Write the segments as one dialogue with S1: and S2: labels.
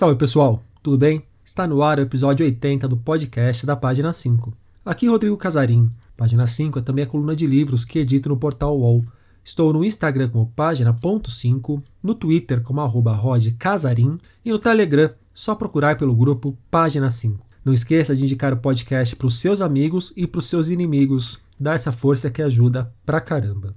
S1: Salve pessoal, tudo bem? Está no ar o episódio 80 do podcast da página 5. Aqui Rodrigo Casarim. Página 5 é também a coluna de livros que edito no portal UOL. Estou no Instagram como página.5, no Twitter como arroba rodcasarim e no Telegram, só procurar pelo grupo Página 5. Não esqueça de indicar o podcast para os seus amigos e para os seus inimigos. Dá essa força que ajuda pra caramba.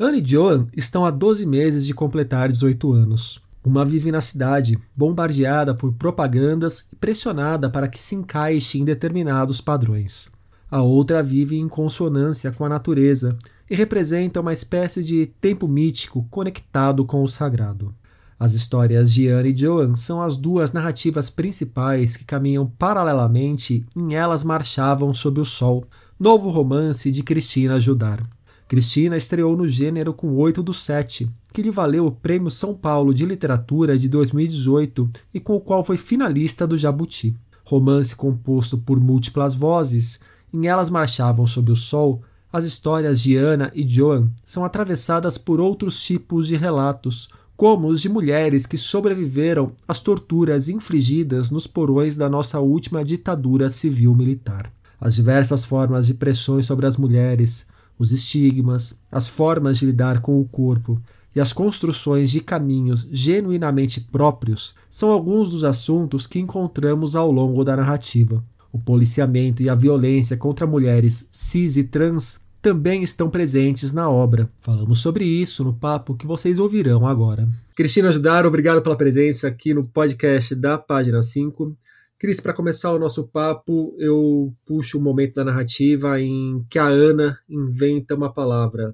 S1: Anne e Joan estão há 12 meses de completar 18 anos. Uma vive na cidade, bombardeada por propagandas e pressionada para que se encaixe em determinados padrões. A outra vive em consonância com a natureza e representa uma espécie de tempo mítico conectado com o sagrado. As histórias de Anne e Joan são as duas narrativas principais que caminham paralelamente em Elas Marchavam Sob o Sol, novo romance de Cristina Judar. Cristina estreou no gênero com 8 do 7, que lhe valeu o Prêmio São Paulo de Literatura de 2018 e com o qual foi finalista do Jabuti. Romance composto por múltiplas vozes, em Elas Marchavam Sob o Sol, as histórias de Ana e Joan são atravessadas por outros tipos de relatos, como os de mulheres que sobreviveram às torturas infligidas nos porões da nossa última ditadura civil-militar. As diversas formas de pressões sobre as mulheres, os estigmas, as formas de lidar com o corpo e as construções de caminhos genuinamente próprios são alguns dos assuntos que encontramos ao longo da narrativa. O policiamento e a violência contra mulheres cis e trans também estão presentes na obra. Falamos sobre isso no papo que vocês ouvirão agora. Cristina Judar, obrigado pela presença aqui no podcast da página 5. Cris, para começar o nosso papo, eu puxo o um momento da narrativa em que a Ana inventa uma palavra,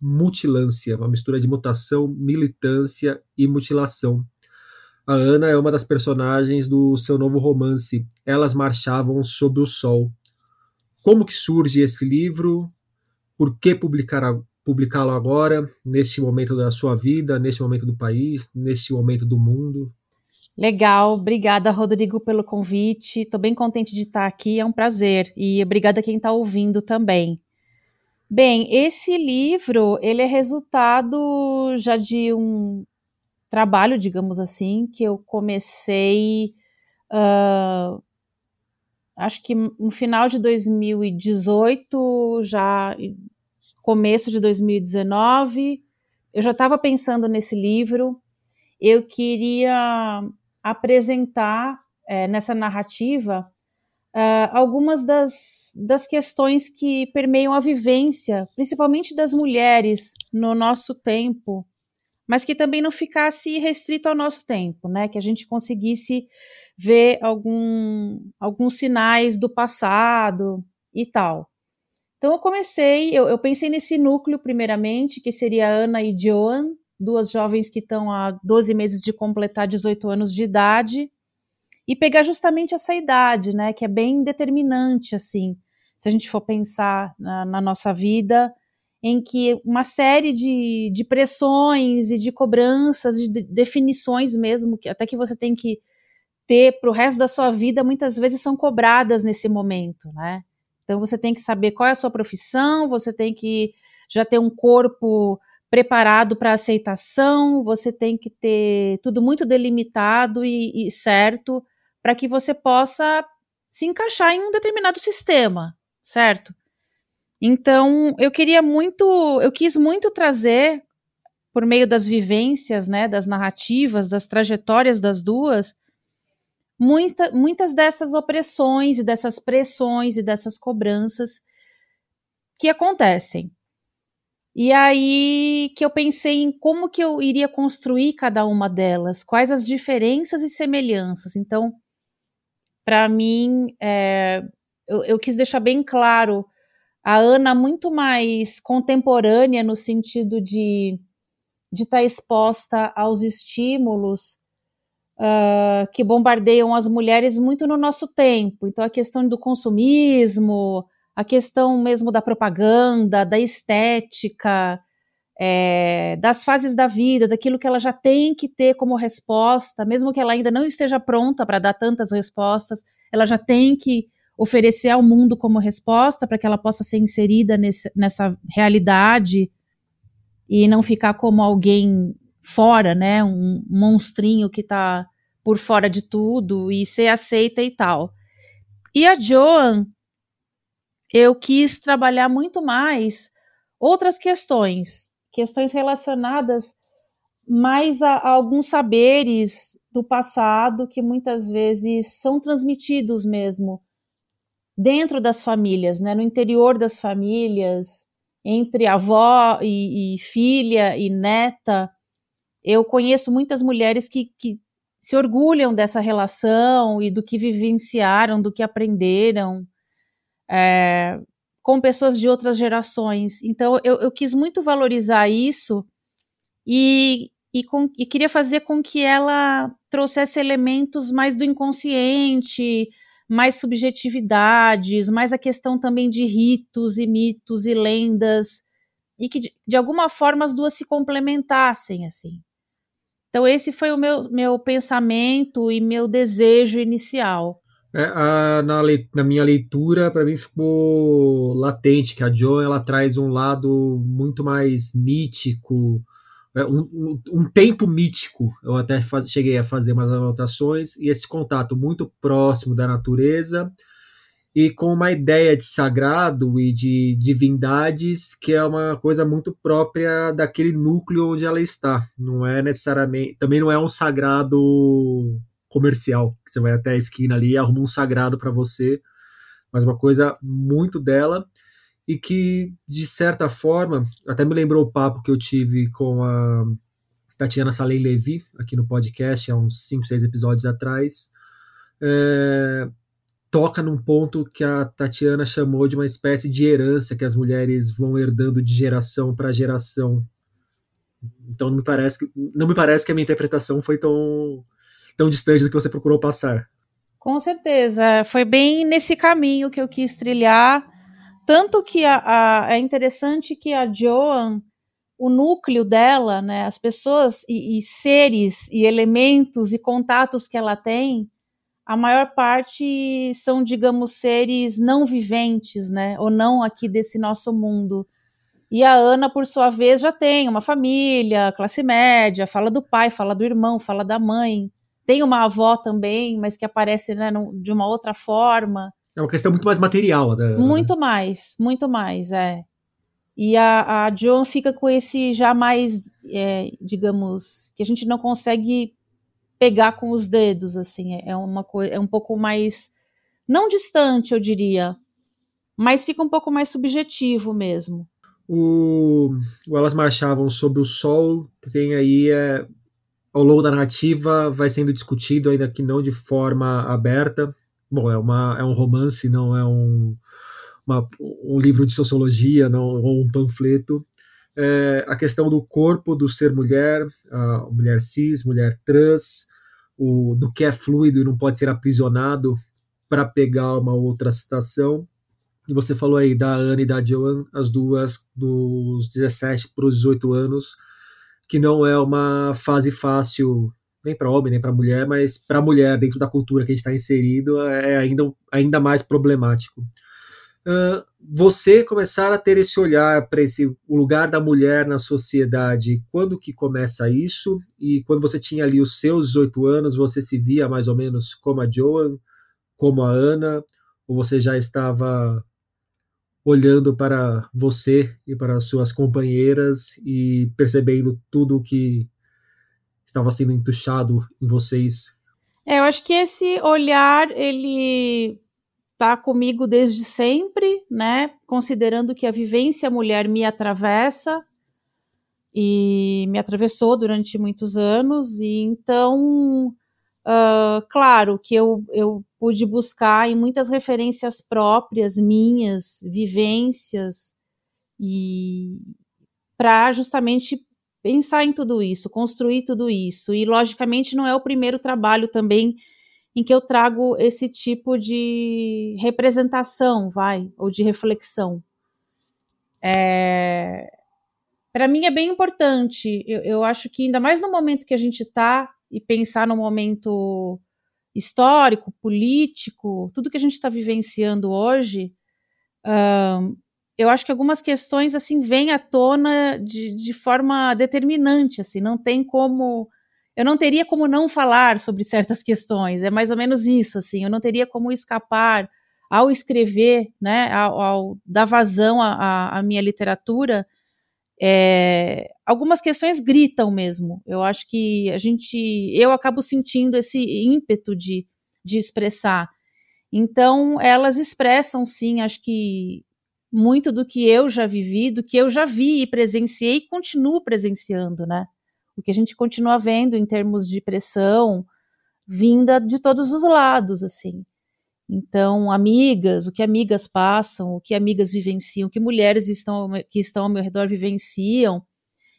S1: mutilância, uma mistura de mutação, militância e mutilação. A Ana é uma das personagens do seu novo romance, Elas Marchavam Sob o Sol. Como que surge esse livro? Por que publicá-lo agora, neste momento da sua vida, neste momento do país, neste momento do mundo?
S2: Legal, obrigada, Rodrigo, pelo convite. Estou bem contente de estar aqui, é um prazer. E obrigada a quem está ouvindo também. Bem, esse livro ele é resultado já de um trabalho, digamos assim, que eu comecei, uh, acho que no final de 2018, já começo de 2019, eu já estava pensando nesse livro. Eu queria apresentar é, nessa narrativa uh, algumas das, das questões que permeiam a vivência, principalmente das mulheres no nosso tempo, mas que também não ficasse restrito ao nosso tempo, né? Que a gente conseguisse ver algum, alguns sinais do passado e tal. Então eu comecei, eu, eu pensei nesse núcleo primeiramente, que seria Ana e Joan, duas jovens que estão há 12 meses de completar 18 anos de idade, e pegar justamente essa idade, né, que é bem determinante, assim, se a gente for pensar na, na nossa vida, em que uma série de, de pressões e de cobranças, de, de definições mesmo, que até que você tem que ter para o resto da sua vida, muitas vezes são cobradas nesse momento, né? Então você tem que saber qual é a sua profissão, você tem que já ter um corpo preparado para aceitação, você tem que ter tudo muito delimitado e, e certo para que você possa se encaixar em um determinado sistema, certo? Então, eu queria muito, eu quis muito trazer por meio das vivências, né, das narrativas, das trajetórias das duas, muita, muitas dessas opressões e dessas pressões e dessas cobranças que acontecem. E aí que eu pensei em como que eu iria construir cada uma delas, quais as diferenças e semelhanças. Então, para mim, é, eu, eu, quis deixar bem claro a Ana muito mais contemporânea no sentido de de estar tá exposta aos estímulos uh, que bombardeiam as mulheres muito no nosso tempo. Então, a questão do consumismo, a questão mesmo da propaganda, da estética, é, das fases da vida, daquilo que ela já tem que ter como resposta, mesmo que ela ainda não esteja pronta para dar tantas respostas, ela já tem que oferecer ao mundo como resposta para que ela possa ser inserida nesse, nessa realidade e não ficar como alguém fora, né, um monstrinho que está por fora de tudo e ser aceita e tal. E a Joan, eu quis trabalhar muito mais outras questões, questões relacionadas mais a, a alguns saberes do passado que muitas vezes são transmitidos mesmo dentro das famílias, né, no interior das famílias, entre avó e, e filha e neta. Eu conheço muitas mulheres que, que se orgulham dessa relação e do que vivenciaram, do que aprenderam é, com pessoas de outras gerações. Então, eu, eu quis muito valorizar isso e, e, com, e queria fazer com que ela trouxesse elementos mais do inconsciente, mais subjetividades, mais a questão também de ritos e mitos e lendas, e que de, de alguma forma as duas se complementassem, assim. Então esse foi o meu, meu pensamento e meu desejo inicial.
S1: É, a, na, na, minha leitura, para mim ficou latente que a Joan ela traz um lado muito mais mítico, é, um, um, um, tempo mítico. Eu até faz, cheguei a fazer umas anotações, e esse contato muito próximo da natureza e com uma ideia de sagrado e de divindades que é uma coisa muito própria daquele núcleo onde ela está. Não é necessariamente. Também não é um sagrado comercial, que você vai até a esquina ali e arruma um sagrado para você, mas uma coisa muito dela e que, de certa forma, até me lembrou o papo que eu tive com a Tatiana Salem Levi, aqui no podcast, há uns 5, 6 episódios atrás, é, toca num ponto que a Tatiana chamou de uma espécie de herança que as mulheres vão herdando de geração para geração. Então não me parece que não me parece que a minha interpretação foi tão tão distante do que você procurou passar.
S2: Com certeza, foi bem nesse caminho que eu quis trilhar tanto que a, a, é interessante que a Joan, o núcleo dela, né, as pessoas e, e seres e elementos e contatos que ela tem, a maior parte são, digamos, seres não viventes, né, ou não aqui desse nosso mundo. E a Ana, por sua vez, já tem uma família, classe média, fala do pai, fala do irmão, fala da mãe. Tem uma avó também, mas que aparece né, de uma outra forma.
S1: É uma questão muito mais material. Né?
S2: Muito mais, muito mais, é. E a, a John fica com esse já mais, é, digamos, que a gente não consegue pegar com os dedos, assim. É, é uma coisa, é um pouco mais, não distante, eu diria, mas fica um pouco mais subjetivo mesmo.
S1: O, o Elas Marchavam sobre o Sol tem aí, é, ao longo da narrativa, vai sendo discutido, ainda que não de forma aberta, Bom, é, uma, é um romance, não é um, uma, um livro de sociologia, não, ou um panfleto. É, a questão do corpo, do ser mulher, mulher cis, mulher trans, o, do que é fluido e não pode ser aprisionado para pegar uma outra citação. E você falou aí da Anne e da Joan, as duas dos 17 para os 18 anos, que não é uma fase fácil nem para homem, nem para mulher, mas para mulher, dentro da cultura que a gente está inserido, é ainda, ainda mais problemático. Uh, você começar a ter esse olhar para esse o lugar da mulher na sociedade, quando que começa isso? E quando você tinha ali os seus 18 anos, você se via mais ou menos como a Joan, como a Ana, ou você já estava olhando para você e para suas companheiras e percebendo tudo o que estava sendo entuchado em vocês?
S2: É, eu acho que esse olhar, ele tá comigo desde sempre, né? Considerando que a vivência mulher me atravessa e me atravessou durante muitos anos, e então, claro que eu, eu pude buscar em muitas referências próprias, minhas, vivências, e para justamente pensar em tudo isso, construir tudo isso. E, logicamente, não é o primeiro trabalho também em que eu trago esse tipo de representação, vai, ou de reflexão. É... Para mim é bem importante. Eu, eu, acho que ainda mais no momento que a gente está e pensar no momento histórico, político, tudo que a gente está vivenciando hoje, um, eu acho que algumas questões assim vêm à tona de, de forma determinante, assim, não tem como. eu não teria como não falar sobre certas questões. É mais ou menos isso, assim. Eu não teria como escapar ao escrever, né, ao, ao dar vazão à, à minha literatura. É, algumas questões gritam mesmo. Eu acho que a gente, eu acabo sentindo esse ímpeto de, de expressar. Então, elas expressam, sim, acho que muito do que eu já vivi, do que eu já vi e presenciei e continuo presenciando, né? O que a gente continua vendo em termos de pressão vinda de todos os lados, assim. Então, amigas, o que amigas passam, o que amigas vivenciam, o que mulheres estão, que estão ao meu redor vivenciam.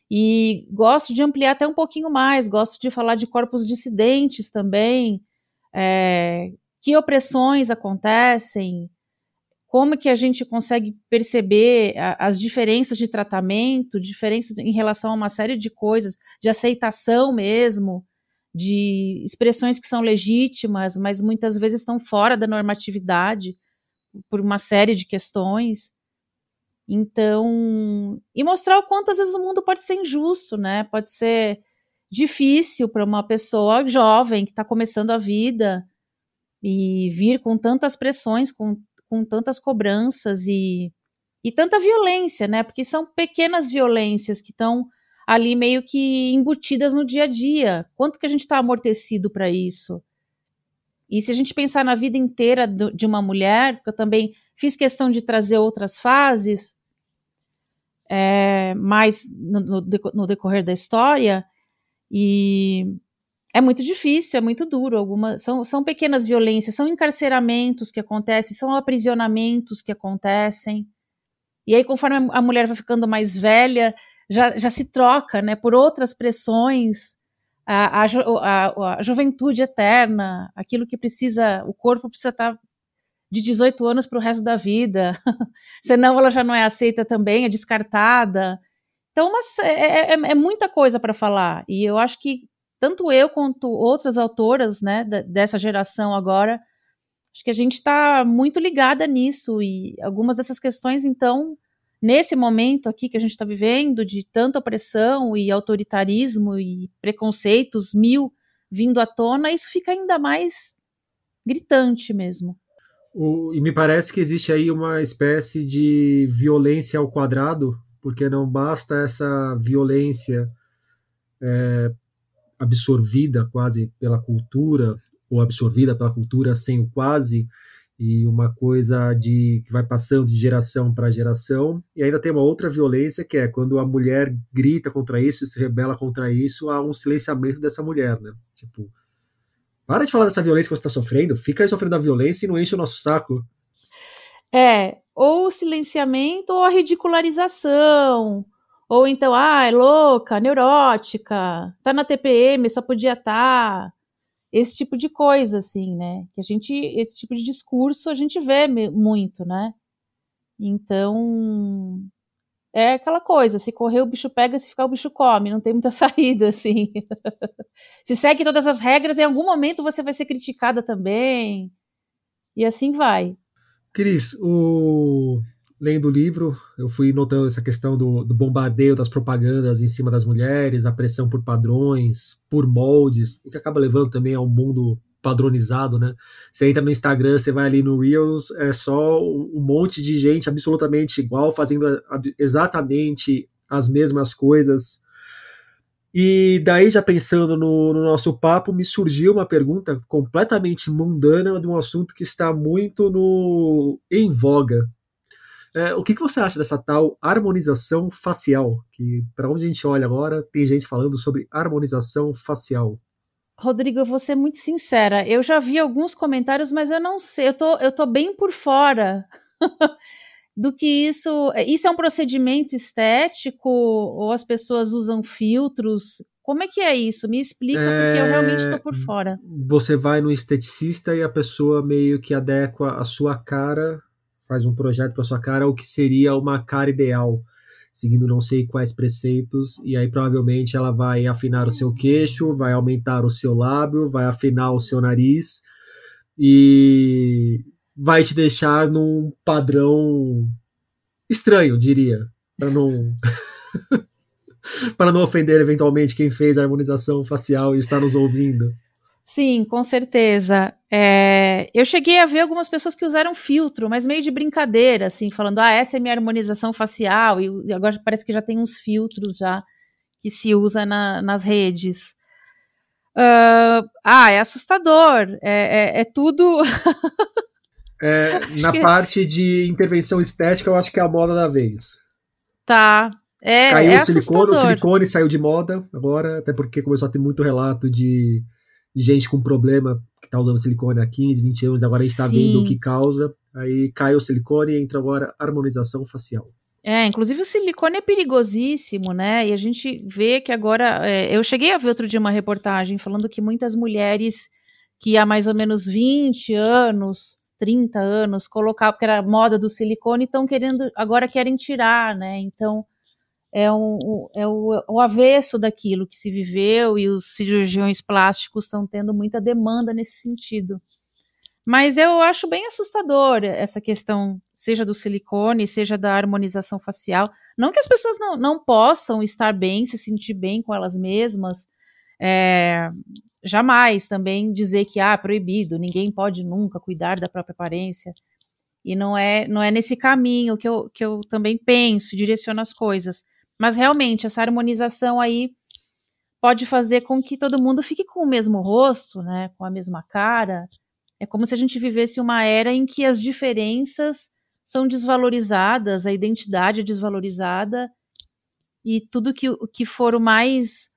S2: E gosto de ampliar até um pouquinho mais, gosto de falar de corpos dissidentes também, é, que opressões acontecem, como que a gente consegue perceber a, as diferenças de tratamento, diferenças em relação a uma série de coisas, de aceitação mesmo, de expressões que são legítimas, mas muitas vezes estão fora da normatividade por uma série de questões. Então, e mostrar o quanto às vezes o mundo pode ser injusto, né? Pode ser difícil para uma pessoa jovem que está começando a vida e vir com tantas pressões, com com tantas cobranças e, e tanta violência, né? Porque são pequenas violências que estão ali meio que embutidas no dia a dia. Quanto que a gente está amortecido para isso? E se a gente pensar na vida inteira do, de uma mulher, porque eu também fiz questão de trazer outras fases, é, mais no, no, no decorrer da história, e é muito difícil, é muito duro. Algumas são, são pequenas violências, são encarceramentos que acontecem, são aprisionamentos que acontecem. E aí, conforme a mulher vai ficando mais velha, já, já se troca né, por outras pressões, a, a, a, juventude eterna, aquilo que precisa, o corpo precisa estar de 18 anos para o resto da vida, senão ela já não é aceita também, é descartada. Então, mas é, é, é muita coisa para falar. E eu acho que tanto eu quanto outras autoras, né, dessa geração agora, acho que a gente está muito ligada nisso e algumas dessas questões, então, nesse momento aqui que a gente está vivendo, de tanta opressão e autoritarismo e preconceitos mil vindo à tona, isso fica ainda mais gritante mesmo.
S1: O, e me parece que existe aí uma espécie de violência ao quadrado, porque não basta essa violência é, absorvida quase pela cultura, ou absorvida pela cultura sem o quase, e uma coisa de que vai passando de geração para geração. E ainda tem uma outra violência que é quando a mulher grita contra isso, se rebela contra isso, há um silenciamento dessa mulher, né? Tipo, para de falar dessa violência que você está sofrendo, fica aí sofrendo a violência e não enche o nosso saco.
S2: É, ou o silenciamento ou a ridicularização, ou então, ah, é louca, neurótica, tá na TPM, só podia estar. Tá. Esse tipo de coisa, assim, né? Que a gente, esse tipo de discurso a gente vê muito, né? Então, é aquela coisa, se correr o bicho pega, se ficar o bicho come, não tem muita saída, assim. se segue todas as regras, em algum momento você vai ser criticada também. E assim vai.
S1: Cris, o lendo o livro, eu fui notando essa questão do, do, bombardeio das propagandas em cima das mulheres, a pressão por padrões, por moldes, e que acaba levando também ao mundo padronizado, né? Você entra no Instagram, você vai ali no Reels, é só um monte de gente absolutamente igual, fazendo exatamente as mesmas coisas. E daí, já pensando no, no nosso papo, me surgiu uma pergunta completamente mundana de um assunto que está muito no em voga, é, o que, que você acha dessa tal harmonização facial? Que, para onde a gente olha agora, tem gente falando sobre harmonização facial.
S2: Rodrigo, eu vou ser muito sincera. Eu já vi alguns comentários, mas eu não sei. Eu tô, eu tô bem por fora do que isso. Isso é um procedimento estético ou as pessoas usam filtros? Como é que é isso? Me explica, é... porque eu realmente estou por fora.
S1: Você vai no esteticista e a pessoa meio que adequa a sua cara faz um projeto para sua cara o que seria uma cara ideal, seguindo não sei quais preceitos, e aí provavelmente ela vai afinar o seu queixo, vai aumentar o seu lábio, vai afinar o seu nariz e vai te deixar num padrão estranho, diria, para não para não ofender eventualmente quem fez a harmonização facial e está nos ouvindo.
S2: Sim, com certeza. É, eu cheguei a ver algumas pessoas que usaram filtro, mas meio de brincadeira, assim, falando, ah, essa é minha harmonização facial, e agora parece que já tem uns filtros já que se usa na, nas redes. Uh, ah, é assustador, é, é, é tudo.
S1: é, na que... parte de intervenção estética, eu acho que é a moda da vez.
S2: Tá. É,
S1: Caiu
S2: é
S1: o silicone, o silicone saiu de moda agora, até porque começou a ter muito relato de gente com problema que está usando silicone há 15, 20 anos, agora a gente está vendo o que causa. Aí cai o silicone e entra agora a harmonização facial.
S2: É, inclusive o silicone é perigosíssimo, né? E a gente vê que agora. É, eu cheguei a ver outro dia uma reportagem falando que muitas mulheres que há mais ou menos 20 anos, 30 anos, colocavam, porque era a moda do silicone, estão querendo, agora querem tirar, né? Então é, um, é o, o avesso daquilo que se viveu e os cirurgiões plásticos estão tendo muita demanda nesse sentido. Mas eu acho bem assustador essa questão, seja do silicone, seja da harmonização facial. Não que as pessoas não, não possam estar bem, se sentir bem com elas mesmas. É, jamais também dizer que ah, proibido, ninguém pode nunca cuidar da própria aparência. E não é, não é nesse caminho que eu, que eu também penso, direciono as coisas. Mas realmente, essa harmonização aí pode fazer com que todo mundo fique com o mesmo rosto, né, com a mesma cara, é como se a gente vivesse uma era em que as diferenças são desvalorizadas, a identidade é desvalorizada e tudo que, que for o mais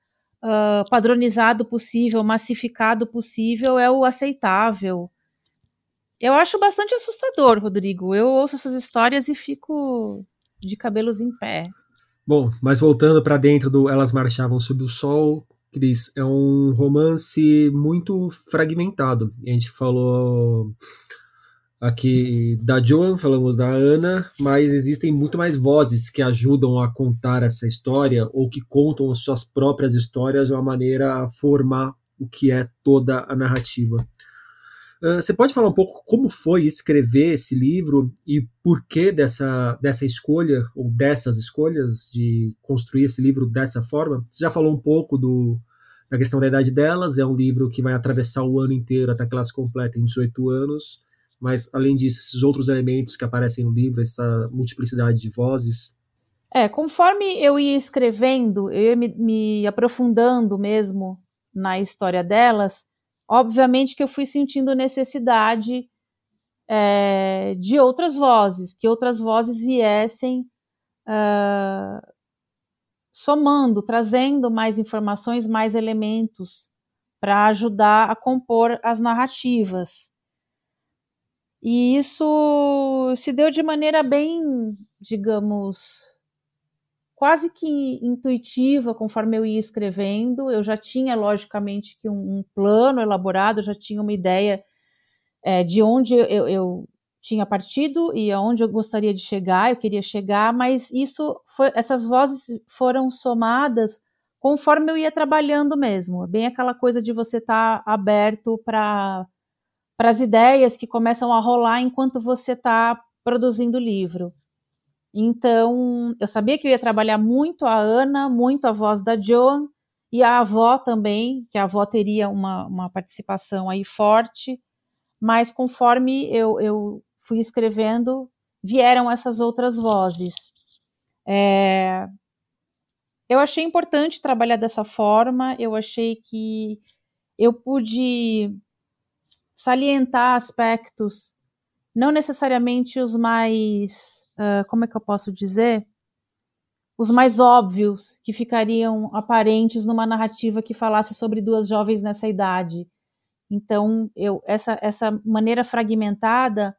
S2: uh, padronizado possível, massificado possível é o aceitável. Eu acho bastante assustador, Rodrigo. Eu ouço essas histórias e fico de cabelos em pé.
S1: Bom, mas voltando para dentro do Elas Marchavam Sob o Sol, Cris, é um romance muito fragmentado. A gente falou aqui da Joan, falamos da Ana, mas existem muito mais vozes que ajudam a contar essa história ou que contam as suas próprias histórias de uma maneira a formar o que é toda a narrativa. Uh, você pode falar um pouco como foi escrever esse livro e por que dessa, dessa escolha, ou dessas escolhas, de construir esse livro dessa forma? Você já falou um pouco do, da questão da idade delas, é um livro que vai atravessar o ano inteiro até que elas completem 18 anos, mas além disso, esses outros elementos que aparecem no livro, essa multiplicidade de vozes.
S2: É, conforme eu ia escrevendo, eu ia me, me aprofundando mesmo na história delas, obviamente que eu fui sentindo necessidade é, de outras vozes, que outras vozes viessem uh, somando, trazendo mais informações, mais elementos para ajudar a compor as narrativas. E isso se deu de maneira bem, digamos, quase que intuitiva conforme eu ia escrevendo. Eu já tinha, logicamente, que um, um plano elaborado, já tinha uma ideia é, de onde eu, eu, tinha partido e aonde eu gostaria de chegar, eu queria chegar, mas isso foi, essas vozes foram somadas conforme eu ia trabalhando mesmo. É bem aquela coisa de você estar tá aberto para para as ideias que começam a rolar enquanto você está produzindo o livro. Então, eu sabia que eu ia trabalhar muito a Ana, muito a voz da Joan e a avó também, que a avó teria uma, uma participação aí forte, mas conforme eu, eu fui escrevendo, vieram essas outras vozes. É, eu achei importante trabalhar dessa forma, eu achei que eu pude salientar aspectos, não necessariamente os mais, uh, como é que eu posso dizer? Os mais óbvios, que ficariam aparentes numa narrativa que falasse sobre duas jovens nessa idade. Então, eu, essa, essa maneira fragmentada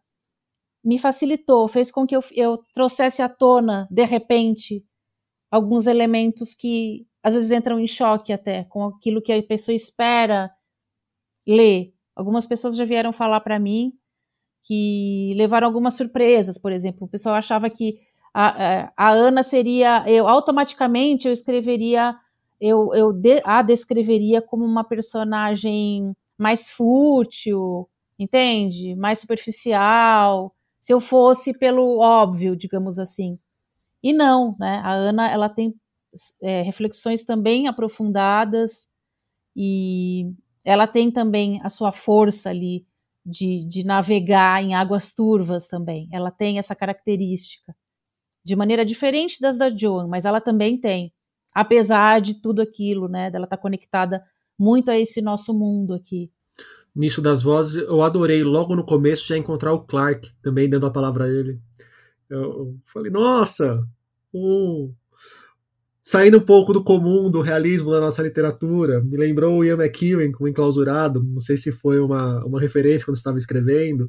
S2: me facilitou, fez com que eu, eu trouxesse à tona, de repente, alguns elementos que às vezes entram em choque até com aquilo que a pessoa espera ler. Algumas pessoas já vieram falar para mim que levaram algumas surpresas, por exemplo. O pessoal achava que a, a Ana seria, eu automaticamente eu escreveria, eu, eu de, a descreveria como uma personagem mais fútil, entende? Mais superficial, se eu fosse pelo óbvio, digamos assim. E não, né? A Ana, ela tem é, reflexões também aprofundadas e ela tem também a sua força ali de, de navegar em águas turvas também. Ela tem essa característica de maneira diferente das da Joan, mas ela também tem, apesar de tudo aquilo, né? Dela estar tá conectada muito a esse nosso mundo aqui.
S1: Nisso das vozes, eu adorei logo no começo já encontrar o Clark também dando a palavra a ele. Eu falei, nossa, o saindo um pouco do comum, do realismo da nossa literatura. Me lembrou o Ian McEwan com Enclausurado. Não sei se foi uma, uma referência quando estava escrevendo.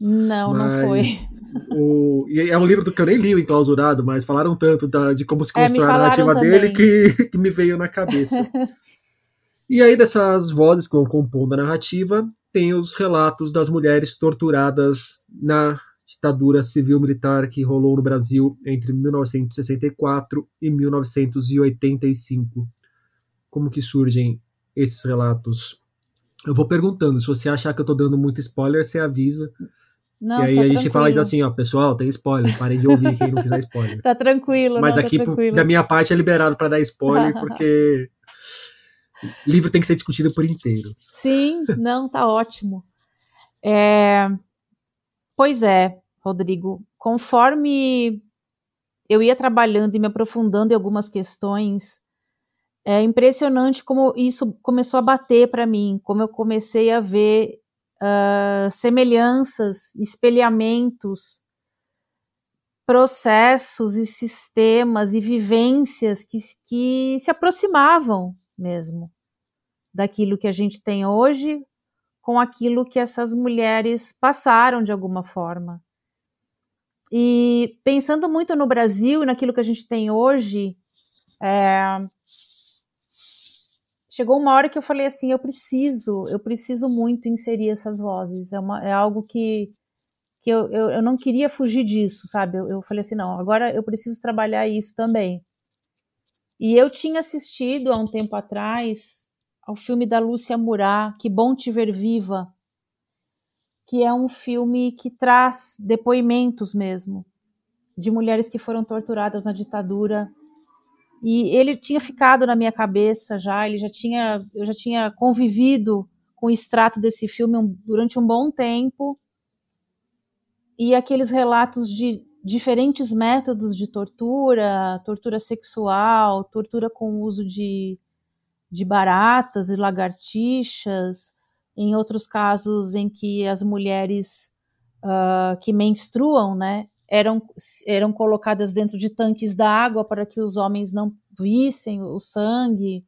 S2: Não, não foi.
S1: O, e é um livro do que eu nem li o Enclausurado, mas falaram tanto da, de como se é, constrói é, a narrativa também. dele que, que me veio na cabeça. e aí, dessas vozes que vão compondo a narrativa, tem os relatos das mulheres torturadas na ditadura civil-militar que rolou no Brasil entre 1964 e 1985. Como que surgem esses relatos? Eu vou perguntando, se você achar que eu tô dando muito spoiler, você avisa. Não, e aí tá a gente tranquilo. fala assim, ó, pessoal, tem spoiler, parem de ouvir quem não quiser spoiler.
S2: tá tranquilo,
S1: Mas
S2: não,
S1: aqui,
S2: tá tranquilo.
S1: da minha parte, é liberado para dar spoiler, porque livro tem que ser discutido por inteiro.
S2: Sim, não, tá ótimo. É... Pois é, Rodrigo, conforme eu ia trabalhando e me aprofundando em algumas questões, é impressionante como isso começou a bater para mim, como eu comecei a ver uh, semelhanças, espelhamentos, processos e sistemas e vivências que, que se aproximavam mesmo daquilo que a gente tem hoje com aquilo que essas mulheres passaram de alguma forma. E pensando muito no Brasil e naquilo que a gente tem hoje, é... chegou uma hora que eu falei assim, eu preciso, eu preciso muito inserir essas vozes. É, uma, é algo que, que eu, eu, eu, não queria fugir disso, sabe? Eu, eu falei assim, não, agora eu preciso trabalhar isso também. E eu tinha assistido há um tempo atrás ao filme da Lúcia Murá, Que Bom Te Ver Viva, que é um filme que traz depoimentos mesmo de mulheres que foram torturadas na ditadura. E ele tinha ficado na minha cabeça já, ele já tinha, eu já tinha convivido com o extrato desse filme durante um bom tempo. E aqueles relatos de diferentes métodos de tortura, tortura sexual, tortura com uso de, de baratas e lagartixas, em outros casos em que as mulheres uh, que menstruam, né, eram, eram colocadas dentro de tanques d'água para que os homens não vissem o sangue.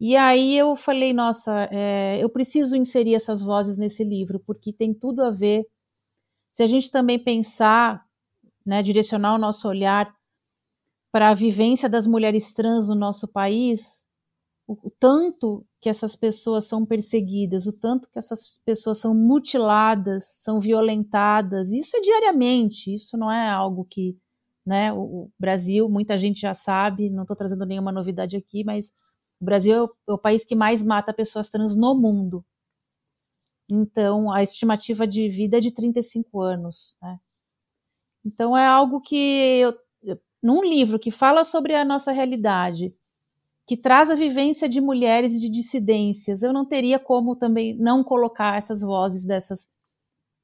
S2: E aí eu falei, nossa, é, eu preciso inserir essas vozes nesse livro, porque tem tudo a ver. Se a gente também pensar, né, direcionar o nosso olhar para a vivência das mulheres trans no nosso país, o, tanto que essas pessoas são perseguidas, o tanto que essas pessoas são mutiladas, são violentadas. Isso é diariamente, isso não é algo que, né, o, o Brasil, muita gente já sabe, não estou trazendo nenhuma novidade aqui, mas o Brasil é o, é o país que mais mata pessoas trans no mundo. Então, a estimativa de vida é de 35 anos, né? Então, é algo que eu, num livro que fala sobre a nossa realidade, que traz a vivência de mulheres e de dissidências. Eu não teria como também não colocar essas vozes dessas,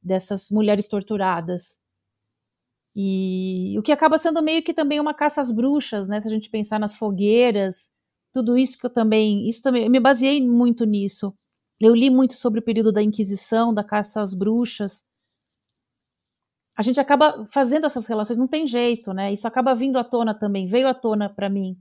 S2: dessas mulheres torturadas. E o que acaba sendo meio que também uma caça às bruxas, né? Se a gente pensar nas fogueiras, tudo isso que eu também, isso também, eu me baseei muito nisso. Eu li muito sobre o período da Inquisição, da caça às bruxas. A gente acaba fazendo essas relações, não tem jeito, né? Isso acaba vindo à tona também, veio à tona para mim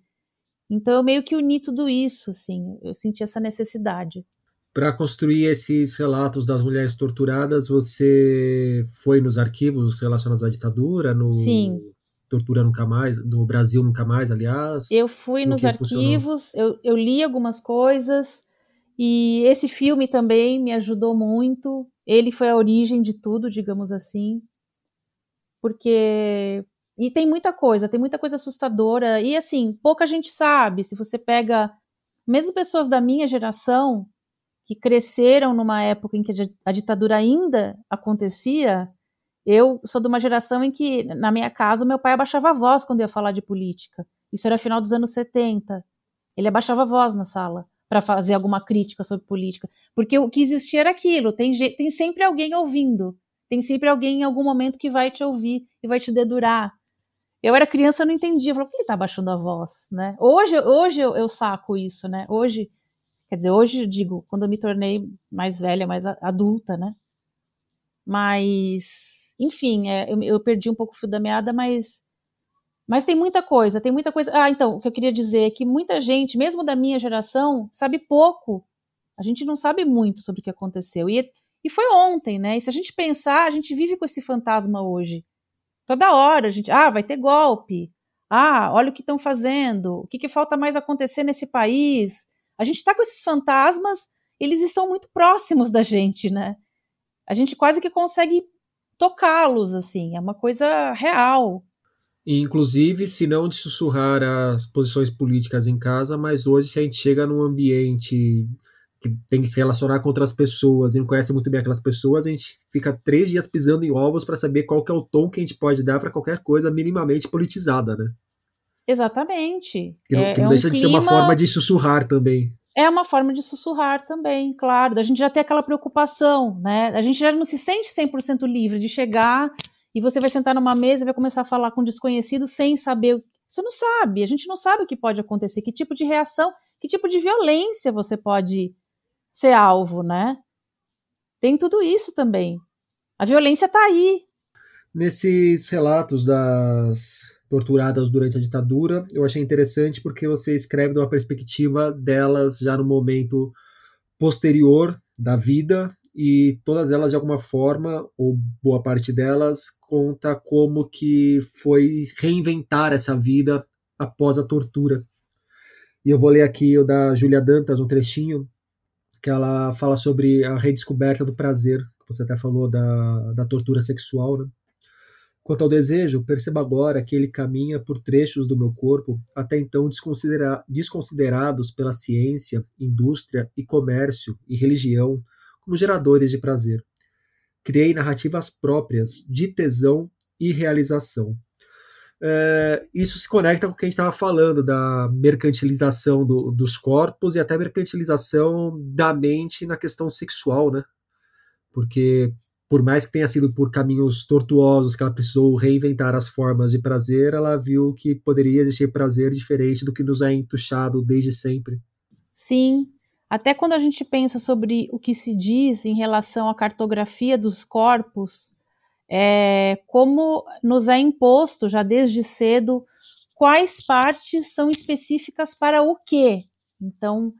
S2: então eu meio que uni tudo isso, assim, eu senti essa necessidade.
S1: Para construir esses relatos das mulheres torturadas, você foi nos arquivos relacionados à ditadura, no
S2: Sim.
S1: Tortura Nunca Mais, no Brasil Nunca Mais, aliás?
S2: Eu fui nos arquivos, eu, eu li algumas coisas, e esse filme também me ajudou muito. Ele foi a origem de tudo, digamos assim, porque e tem muita coisa, tem muita coisa assustadora. E assim, pouca gente sabe. Se você pega, mesmo pessoas da minha geração, que cresceram numa época em que a ditadura ainda acontecia, eu sou de uma geração em que, na minha casa, meu pai abaixava a voz quando ia falar de política. Isso era final dos anos 70. Ele abaixava a voz na sala para fazer alguma crítica sobre política, porque o que existia era aquilo, tem, tem sempre alguém ouvindo, tem sempre alguém em algum momento que vai te ouvir e vai te dedurar. Eu era criança, eu não entendia, eu falava, por que ele tá abaixando a voz, né? Hoje, hoje eu, eu saco isso, né? Hoje, quer dizer, hoje, digo, quando eu me tornei mais velha, mais adulta, né? Mas, enfim, é, eu, eu perdi um pouco o fio da meada, mas mas tem muita coisa, tem muita coisa. Ah, então, o que eu queria dizer é que muita gente, mesmo da minha geração, sabe pouco. A gente não sabe muito sobre o que aconteceu. E, e foi ontem, né? E se a gente pensar, a gente vive com esse fantasma hoje. Toda hora a gente, ah, vai ter golpe. Ah, olha o que estão fazendo. O que, que falta mais acontecer nesse país? A gente está com esses fantasmas, eles estão muito próximos da gente, né? A gente quase que consegue tocá-los, assim. É uma coisa real.
S1: Inclusive, se não de sussurrar as posições políticas em casa, mas hoje, se a gente chega num ambiente que tem que se relacionar com outras pessoas e não conhece muito bem aquelas pessoas, a gente fica três dias pisando em ovos para saber qual que é o tom que a gente pode dar para qualquer coisa minimamente politizada, né?
S2: Exatamente.
S1: Que não, é, que não é deixa um de clima... ser uma forma de sussurrar também.
S2: É uma forma de sussurrar também, claro. Da gente já ter aquela preocupação, né? A gente já não se sente 100% livre de chegar e você vai sentar numa mesa e vai começar a falar com um desconhecido sem saber. Você não sabe, a gente não sabe o que pode acontecer, que tipo de reação, que tipo de violência você pode ser alvo, né? Tem tudo isso também. A violência está aí.
S1: Nesses relatos das torturadas durante a ditadura, eu achei interessante porque você escreve de uma perspectiva delas já no momento posterior da vida e todas elas de alguma forma ou boa parte delas conta como que foi reinventar essa vida após a tortura. E eu vou ler aqui o da Julia Dantas, um trechinho que ela fala sobre a redescoberta do prazer, que você até falou da, da tortura sexual, né? Quanto ao desejo, perceba agora que ele caminha por trechos do meu corpo até então desconsidera desconsiderados pela ciência, indústria e comércio e religião como geradores de prazer. Criei narrativas próprias de tesão e realização. É, isso se conecta com o que a gente estava falando da mercantilização do, dos corpos e até mercantilização da mente na questão sexual, né? Porque por mais que tenha sido por caminhos tortuosos que ela precisou reinventar as formas de prazer, ela viu que poderia existir prazer diferente do que nos é entuchado desde sempre.
S2: Sim, até quando a gente pensa sobre o que se diz em relação à cartografia dos corpos, é, como nos é imposto já desde cedo quais partes são específicas para o quê. Então,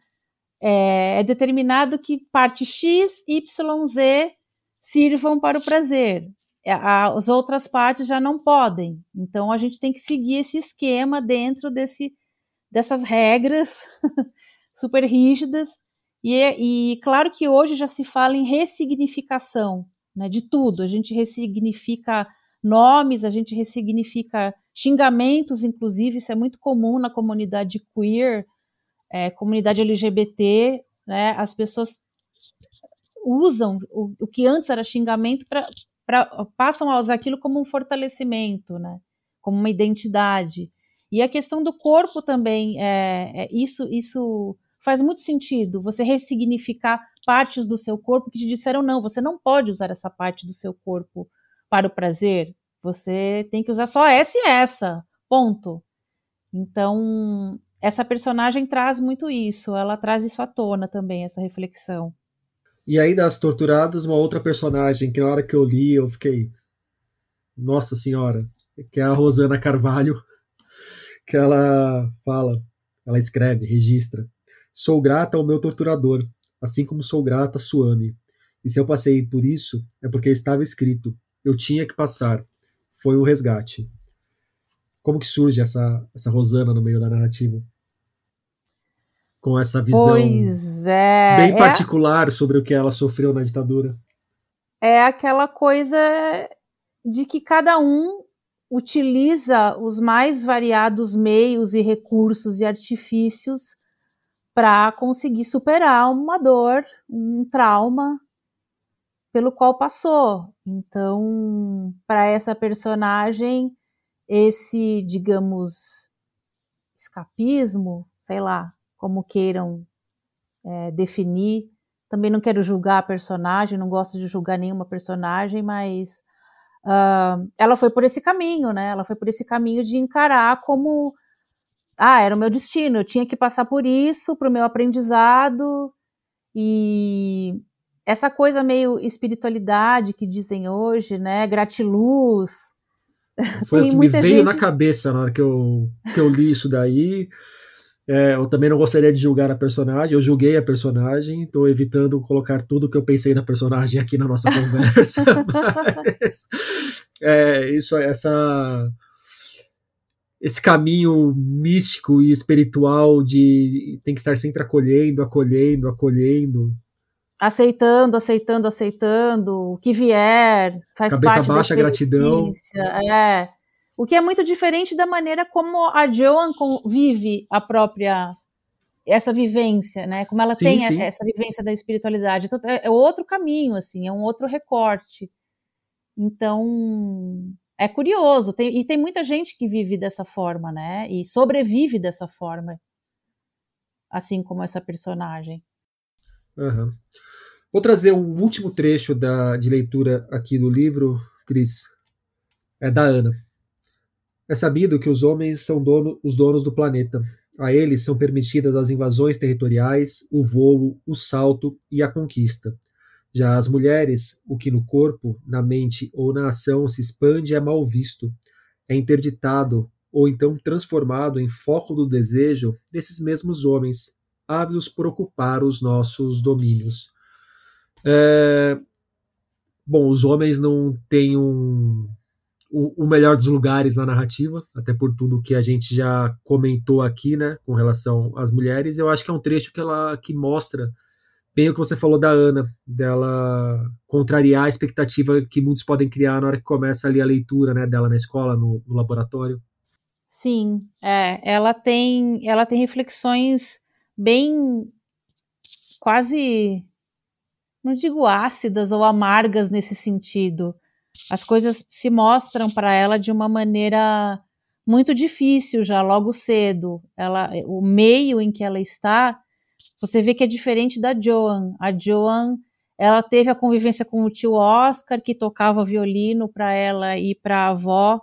S2: é, é determinado que parte X, Y, Z sirvam para o prazer. É, as outras partes já não podem. Então, a gente tem que seguir esse esquema dentro desse, dessas regras super rígidas e, e claro que hoje já se fala em ressignificação né, de tudo. A gente ressignifica nomes, a gente ressignifica xingamentos, inclusive, isso é muito comum na comunidade queer, é, comunidade LGBT, né, as pessoas usam o, o que antes era xingamento para passam a usar aquilo como um fortalecimento, né, como uma identidade. E a questão do corpo também, é, é isso, isso faz muito sentido você ressignificar partes do seu corpo que te disseram não, você não pode usar essa parte do seu corpo para o prazer, você tem que usar só essa e essa, ponto. Então, essa personagem traz muito isso, ela traz isso à tona também, essa reflexão.
S1: E aí, das torturadas, uma outra personagem que na hora que eu li, eu fiquei. Nossa Senhora! Que é a Rosana Carvalho, que ela fala, ela escreve, registra. Sou grata ao meu torturador, assim como sou grata a Suami. E se eu passei por isso, é porque estava escrito. Eu tinha que passar. Foi um resgate. Como que surge essa, essa Rosana no meio da narrativa? Com essa visão
S2: é,
S1: bem é particular é, sobre o que ela sofreu na ditadura.
S2: É aquela coisa de que cada um utiliza os mais variados meios e recursos e artifícios para conseguir superar uma dor, um trauma pelo qual passou. Então, para essa personagem, esse, digamos, escapismo, sei lá, como queiram é, definir. Também não quero julgar a personagem, não gosto de julgar nenhuma personagem, mas uh, ela foi por esse caminho, né? Ela foi por esse caminho de encarar como ah, era o meu destino, eu tinha que passar por isso para o meu aprendizado e essa coisa meio espiritualidade que dizem hoje, né? Gratiluz.
S1: Foi o que me veio gente... na cabeça na hora que eu, que eu li isso daí. É, eu também não gostaria de julgar a personagem, eu julguei a personagem, estou evitando colocar tudo que eu pensei na personagem aqui na nossa conversa. mas, é, isso, essa, esse caminho místico e espiritual de tem que estar sempre acolhendo, acolhendo, acolhendo.
S2: Aceitando, aceitando, aceitando, o que vier, faz
S1: Cabeça
S2: parte
S1: baixa, gratidão.
S2: É. O que é muito diferente da maneira como a Joan vive a própria essa vivência, né? Como ela sim, tem sim. essa vivência da espiritualidade. Então, é, é outro caminho, assim, é um outro recorte. Então, é curioso, tem, e tem muita gente que vive dessa forma, né? E sobrevive dessa forma, assim como essa personagem.
S1: Uhum. Vou trazer um último trecho da, de leitura aqui do livro, Cris. É da Ana. É sabido que os homens são dono, os donos do planeta. A eles são permitidas as invasões territoriais, o voo, o salto e a conquista. Já as mulheres, o que no corpo, na mente ou na ação se expande é mal visto, é interditado ou então transformado em foco do desejo desses mesmos homens, ávidos por ocupar os nossos domínios. É... Bom, os homens não têm um, o, melhor dos lugares na narrativa, até por tudo que a gente já comentou aqui, né, com relação às mulheres. Eu acho que é um trecho que ela que mostra bem o que você falou da Ana, dela contrariar a expectativa que muitos podem criar na hora que começa ali a leitura, né, dela na escola, no, no laboratório.
S2: Sim, é, ela tem, ela tem reflexões bem quase não digo ácidas ou amargas nesse sentido. As coisas se mostram para ela de uma maneira muito difícil já logo cedo. Ela, o meio em que ela está você vê que é diferente da Joan. A Joan, ela teve a convivência com o tio Oscar, que tocava violino para ela e para a avó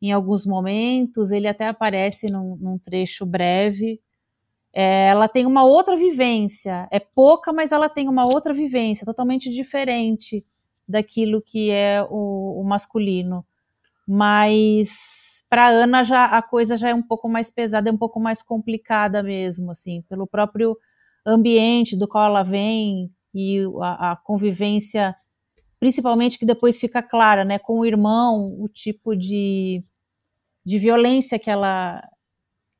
S2: em alguns momentos. Ele até aparece num, num trecho breve. É, ela tem uma outra vivência. É pouca, mas ela tem uma outra vivência, totalmente diferente daquilo que é o, o masculino. Mas para Ana já a coisa já é um pouco mais pesada, é um pouco mais complicada mesmo, assim, pelo próprio ambiente do qual ela vem e a, a convivência, principalmente que depois fica clara, né, com o irmão, o tipo de, de violência que ela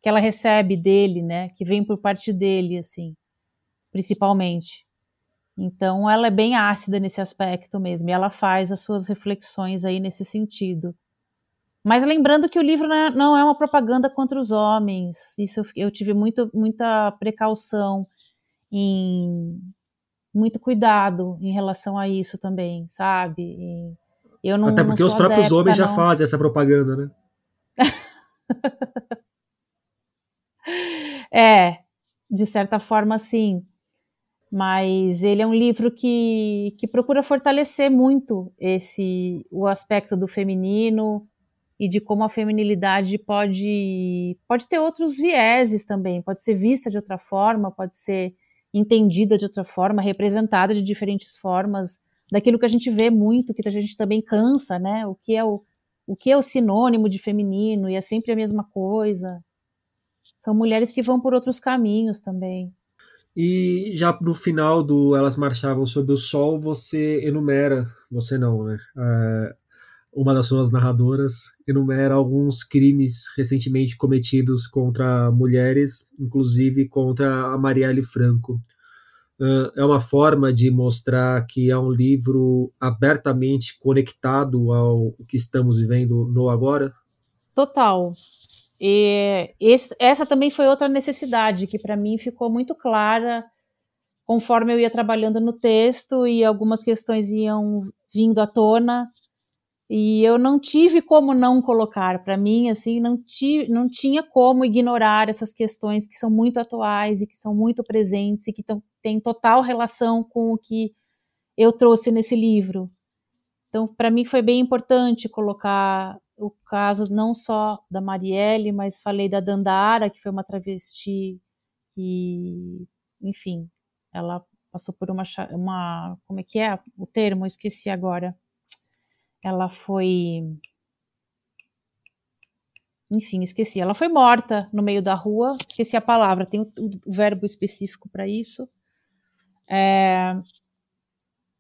S2: que ela recebe dele, né, que vem por parte dele, assim, principalmente. Então, ela é bem ácida nesse aspecto mesmo, e ela faz as suas reflexões aí nesse sentido. Mas lembrando que o livro é, não é uma propaganda contra os homens, isso eu tive muito, muita precaução em muito cuidado em relação a isso também, sabe? E
S1: eu não, Até porque não os próprios adepta, homens já não. fazem essa propaganda, né?
S2: é, de certa forma, sim. Mas ele é um livro que, que procura fortalecer muito esse o aspecto do feminino e de como a feminilidade pode, pode ter outros vieses também, pode ser vista de outra forma, pode ser entendida de outra forma, representada de diferentes formas, daquilo que a gente vê muito, que a gente também cansa, né? O que é o, o que é o sinônimo de feminino e é sempre a mesma coisa. São mulheres que vão por outros caminhos também.
S1: E já no final do Elas Marchavam Sob o Sol, você enumera, você não, né? É, uma das suas narradoras enumera alguns crimes recentemente cometidos contra mulheres, inclusive contra a Marielle Franco. Uh, é uma forma de mostrar que é um livro abertamente conectado ao que estamos vivendo no agora?
S2: Total. E esse, essa também foi outra necessidade que para mim ficou muito clara conforme eu ia trabalhando no texto e algumas questões iam vindo à tona E eu não tive como não colocar. Para mim, assim, não, tive, não tinha como ignorar essas questões que são muito atuais e que são muito presentes e que têm total relação com o que eu trouxe nesse livro. Então, para mim foi bem importante colocar o caso não só da Marielle, mas falei da Dandara, que foi uma travesti que, enfim, ela passou por uma, uma como é que é o termo? Eu esqueci agora. Ela foi enfim, esqueci. Ela foi morta no meio da rua, esqueci a palavra, tem o, o verbo específico para isso. É,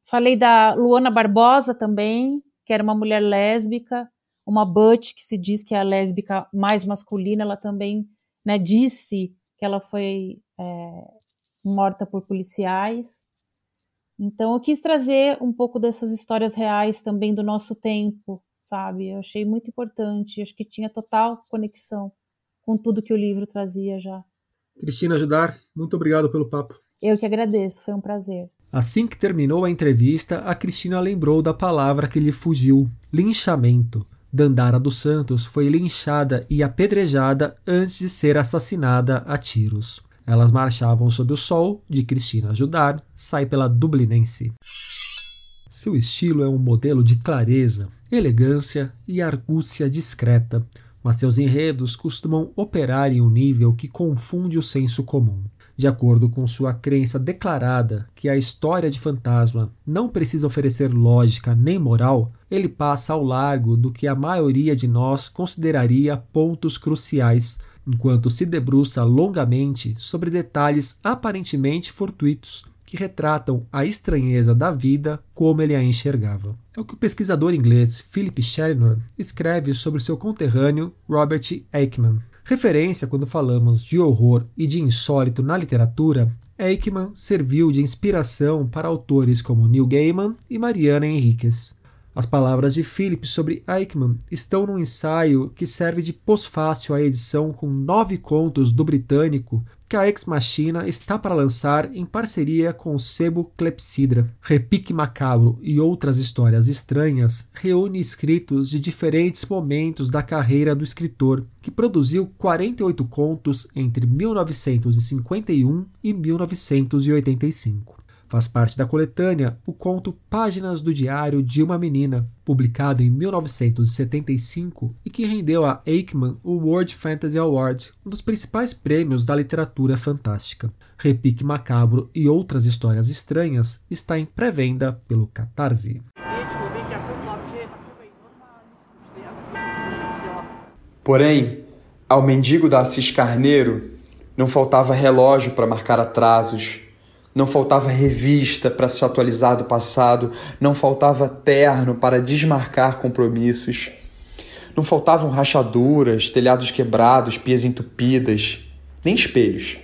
S2: falei da Luana Barbosa também, que era uma mulher lésbica, uma Butch, que se diz que é a lésbica mais masculina, ela também né, disse que ela foi é, morta por policiais. Então, eu quis trazer um pouco dessas histórias reais também do nosso tempo, sabe? Eu achei muito importante, acho que tinha total conexão com tudo que o livro trazia já.
S1: Cristina Ajudar, muito obrigado pelo papo.
S2: Eu que agradeço, foi um prazer.
S1: Assim que terminou a entrevista, a Cristina lembrou da palavra que lhe fugiu: linchamento. Dandara dos Santos foi linchada e apedrejada antes de ser assassinada a tiros. Elas marchavam sob o sol de Cristina Ajudar, sai pela Dublinense. Seu estilo é um modelo de clareza, elegância e argúcia discreta, mas seus enredos costumam operar em um nível que confunde o senso comum. De acordo com sua crença declarada que a história de fantasma não precisa oferecer lógica nem moral, ele passa ao largo do que a maioria de nós consideraria pontos cruciais, enquanto se debruça longamente sobre detalhes aparentemente fortuitos que retratam a estranheza da vida como ele a enxergava. É o que o pesquisador inglês Philip Challoner escreve sobre seu conterrâneo Robert Aickman. Referência quando falamos de horror e de insólito na literatura, Eichmann serviu de inspiração para autores como Neil Gaiman e Mariana Henriquez. As palavras de Philip sobre Eichmann estão num ensaio que serve de pós-fácil à edição com nove contos do britânico que a Ex Machina está para lançar em parceria com o sebo Clepsidra. Repique Macabro e outras histórias estranhas reúne escritos de diferentes momentos da carreira do escritor, que produziu 48 contos entre 1951 e 1985. Faz parte da coletânea o conto Páginas do Diário de uma Menina, publicado em 1975 e que rendeu a Aikman o World Fantasy Award, um dos principais prêmios da literatura fantástica. Repique Macabro e outras histórias estranhas está em pré-venda pelo Catarse.
S3: Porém, ao mendigo da Assis Carneiro não faltava relógio para marcar atrasos não faltava revista para se atualizar do passado, não faltava terno para desmarcar compromissos, não faltavam rachaduras, telhados quebrados, pias entupidas, nem espelhos.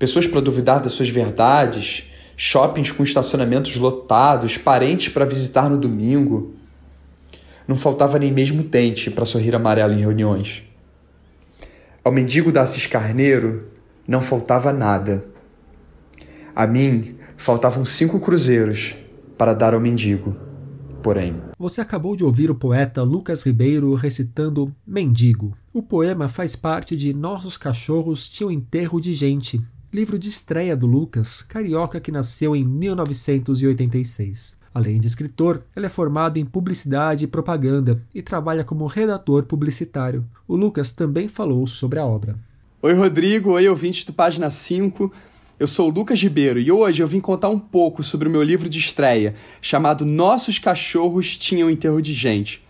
S3: Pessoas para duvidar das suas verdades, shoppings com estacionamentos lotados, parentes para visitar no domingo. Não faltava nem mesmo tente para sorrir amarelo em reuniões. Ao mendigo da Assis Carneiro não faltava nada a mim faltavam cinco cruzeiros para dar ao mendigo. Porém.
S1: Você acabou de ouvir o poeta Lucas Ribeiro recitando Mendigo. O poema faz parte de Nossos Cachorros Tinham Enterro de Gente, livro de estreia do Lucas, carioca que nasceu em 1986. Além de escritor, ele é formado em publicidade e propaganda e trabalha como redator publicitário. O Lucas também falou sobre a obra.
S4: Oi, Rodrigo. Oi, ouvinte do Página 5. Eu sou o Lucas Ribeiro e hoje eu vim contar um pouco sobre o meu livro de estreia, chamado Nossos Cachorros Tinham Enterro de Gente.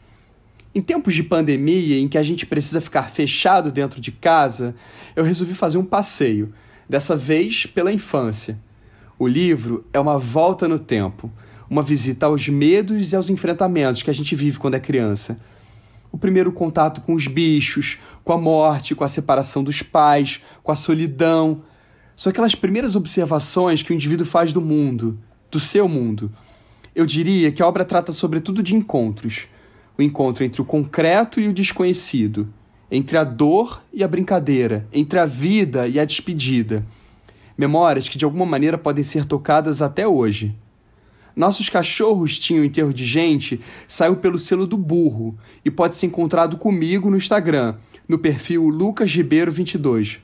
S4: Em tempos de pandemia em que a gente precisa ficar fechado dentro de casa, eu resolvi fazer um passeio, dessa vez pela infância. O livro é uma volta no tempo, uma visita aos medos e aos enfrentamentos que a gente vive quando é criança. O primeiro contato com os bichos, com a morte, com a separação dos pais, com a solidão são aquelas primeiras observações que o indivíduo faz do mundo, do seu mundo. Eu diria que a obra trata sobretudo de encontros. O encontro entre o concreto e o desconhecido, entre a dor e a brincadeira, entre a vida e a despedida. Memórias que de alguma maneira podem ser tocadas até hoje. Nossos Cachorros Tinham Enterro de Gente saiu pelo selo do Burro e pode ser encontrado comigo no Instagram, no perfil lucasribeiro22.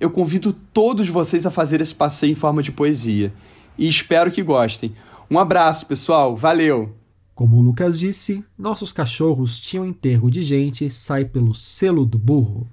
S4: Eu convido todos vocês a fazer esse passeio em forma de poesia e espero que gostem. Um abraço, pessoal. Valeu!
S1: Como o Lucas disse, nossos cachorros tinham enterro de gente sai pelo selo do burro.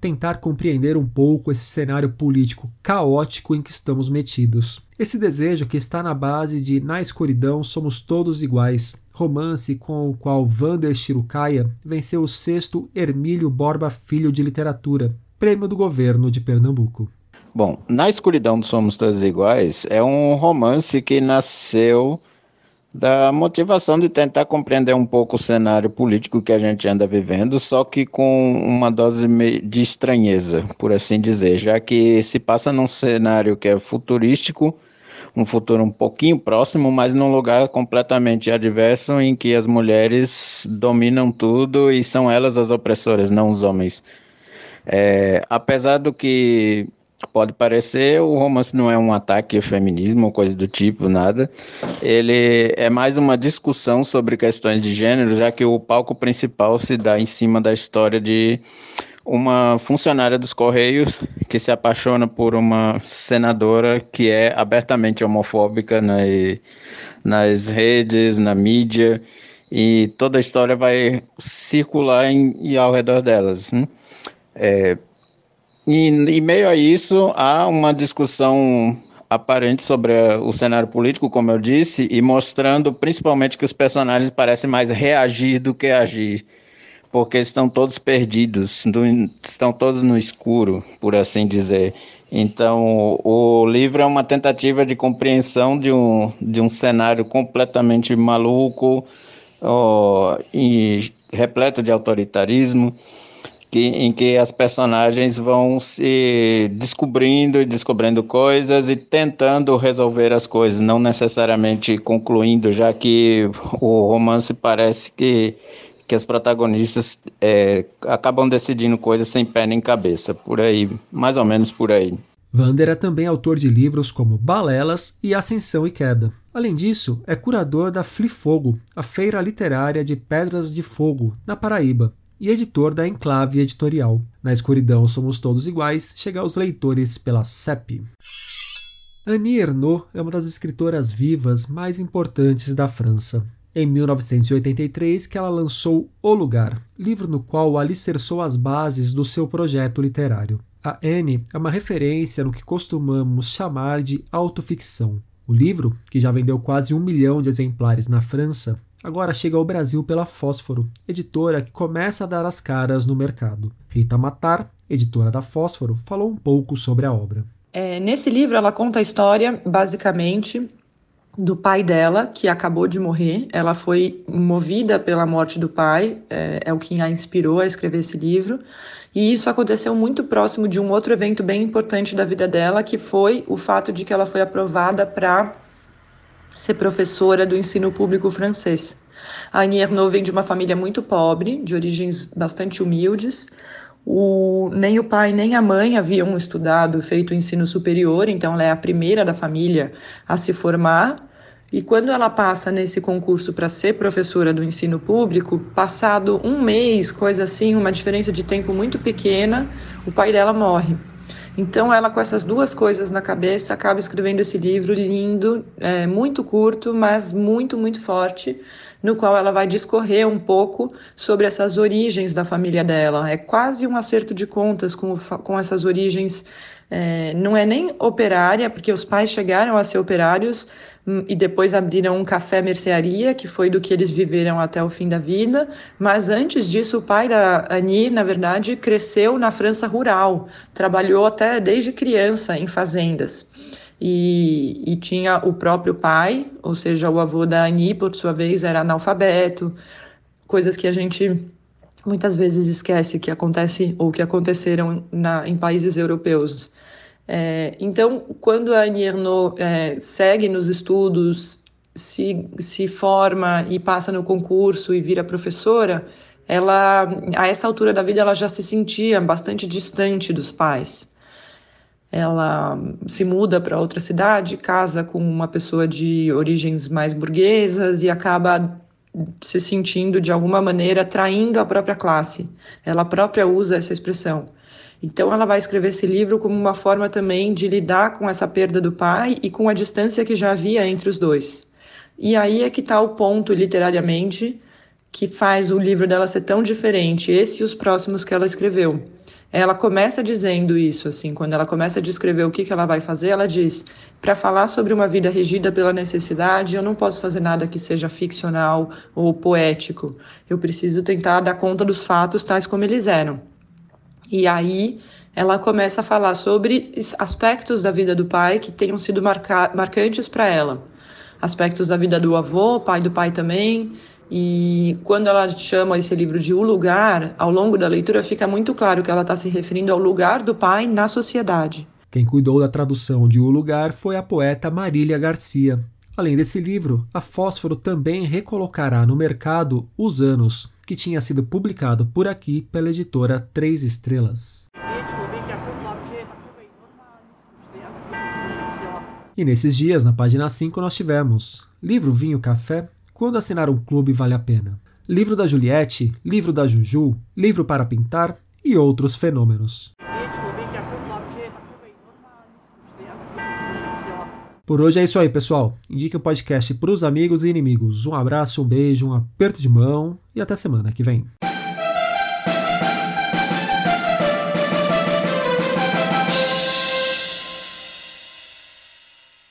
S1: Tentar compreender um pouco esse cenário político caótico em que estamos metidos. Esse desejo que está na base de Na escuridão somos todos iguais, romance com o qual Vander Chirucaia venceu o sexto Hermílio Borba Filho de Literatura, prêmio do governo de Pernambuco.
S5: Bom, Na escuridão somos todos iguais é um romance que nasceu da motivação de tentar compreender um pouco o cenário político que a gente anda vivendo, só que com uma dose de estranheza, por assim dizer, já que se passa num cenário que é futurístico, um futuro um pouquinho próximo, mas num lugar completamente adverso em que as mulheres dominam tudo e são elas as opressoras, não os homens. É, apesar do que Pode parecer, o romance não é um ataque ao feminismo ou coisa do tipo, nada. Ele é mais uma discussão sobre questões de gênero, já que o palco principal se dá em cima da história de uma funcionária dos Correios que se apaixona por uma senadora que é abertamente homofóbica nas, nas redes, na mídia, e toda a história vai circular em, ao redor delas. Né? É, e em meio a isso, há uma discussão aparente sobre o cenário político, como eu disse, e mostrando principalmente que os personagens parecem mais reagir do que agir, porque estão todos perdidos, estão todos no escuro, por assim dizer. Então, o livro é uma tentativa de compreensão de um, de um cenário completamente maluco ó, e repleto de autoritarismo que, em que as personagens vão se descobrindo e descobrindo coisas e tentando resolver as coisas, não necessariamente concluindo, já que o romance parece que, que as protagonistas é, acabam decidindo coisas sem pé nem cabeça, por aí, mais ou menos por aí.
S1: Vander é também autor de livros como Balelas e Ascensão e Queda. Além disso, é curador da Flifogo, a feira literária de Pedras de Fogo, na Paraíba, e editor da Enclave Editorial. Na escuridão somos todos iguais, chega aos leitores pela CEP. Annie Ernaux é uma das escritoras vivas mais importantes da França. Em 1983 que ela lançou O Lugar, livro no qual alicerçou as bases do seu projeto literário. A Anne é uma referência no que costumamos chamar de autoficção. O livro, que já vendeu quase um milhão de exemplares na França, agora chega ao Brasil pela Fósforo, editora que começa a dar as caras no mercado. Rita Matar, editora da Fósforo, falou um pouco sobre a obra.
S6: É, nesse livro, ela conta a história, basicamente, do pai dela, que acabou de morrer. Ela foi movida pela morte do pai, é, é, o que a inspirou a escrever esse livro. E isso aconteceu muito próximo de um outro evento bem importante da vida dela, que foi o fato de que ela foi aprovada para ser professora do ensino público francês. A Annie Ernaux vem de uma família muito pobre, de origens bastante humildes. O, nem o pai nem a mãe haviam estudado, feito ensino superior, então ela é a primeira da família a se formar. E quando ela passa nesse concurso para ser professora do ensino público, passado um mês, coisa assim, uma diferença de tempo muito pequena, o pai dela morre. Então, ela, com essas duas coisas na cabeça, acaba escrevendo esse livro lindo, é, muito curto, mas muito, muito forte, no qual ela vai discorrer um pouco sobre essas origens da família dela. É quase um acerto de contas com, com essas origens. É, não é nem operária, porque os pais chegaram a ser operários, e depois abriram um café mercearia, que foi do que eles viveram até o fim da vida. Mas antes disso, o pai da Annie, na verdade, cresceu na França rural, trabalhou até desde criança em fazendas. E, e tinha o próprio pai, ou seja, o avô da Annie, por sua vez, era analfabeto, coisas que a gente muitas vezes esquece que acontece ou que aconteceram na, em países europeus. É, então, quando a Annie Ernaux é, segue nos estudos, se, se forma e passa no concurso e vira professora, ela, a essa altura da vida, ela já se sentia bastante distante dos pais. ela se muda para outra cidade, casa com uma pessoa de origens mais burguesas e acaba se sentindo de alguma maneira traindo a própria classe. Ela própria usa essa expressão. Então ela vai escrever esse livro como uma forma também de lidar com essa perda do pai e com a distância que já havia entre os dois. E aí é que está o ponto literariamente que faz o livro dela ser tão diferente, esse e os próximos que ela escreveu. Ela começa dizendo isso, assim, quando ela começa a descrever o que, que ela vai fazer, ela diz: para falar sobre uma vida regida pela necessidade, eu não posso fazer nada que seja ficcional ou poético. Eu preciso tentar dar conta dos fatos tais como eles eram. E aí ela começa a falar sobre aspectos da vida do pai que tenham sido marca marcantes para ela. Aspectos da vida do avô, pai do pai também, e quando ela chama esse livro de O Lugar, ao longo da leitura fica muito claro que ela está se referindo ao lugar do pai na sociedade.
S1: Quem cuidou da tradução de O Lugar foi a poeta Marília Garcia. Além desse livro, a Fósforo também recolocará no mercado Os Anos, que tinha sido publicado por aqui pela editora Três Estrelas. E nesses dias, na página 5, nós tivemos Livro Vinho Café, quando assinar um clube vale a pena. Livro da Juliette, livro da Juju, livro para pintar e outros fenômenos. Por hoje é isso aí, pessoal. Indique o podcast para os amigos e inimigos. Um abraço, um beijo, um aperto de mão e até semana que vem.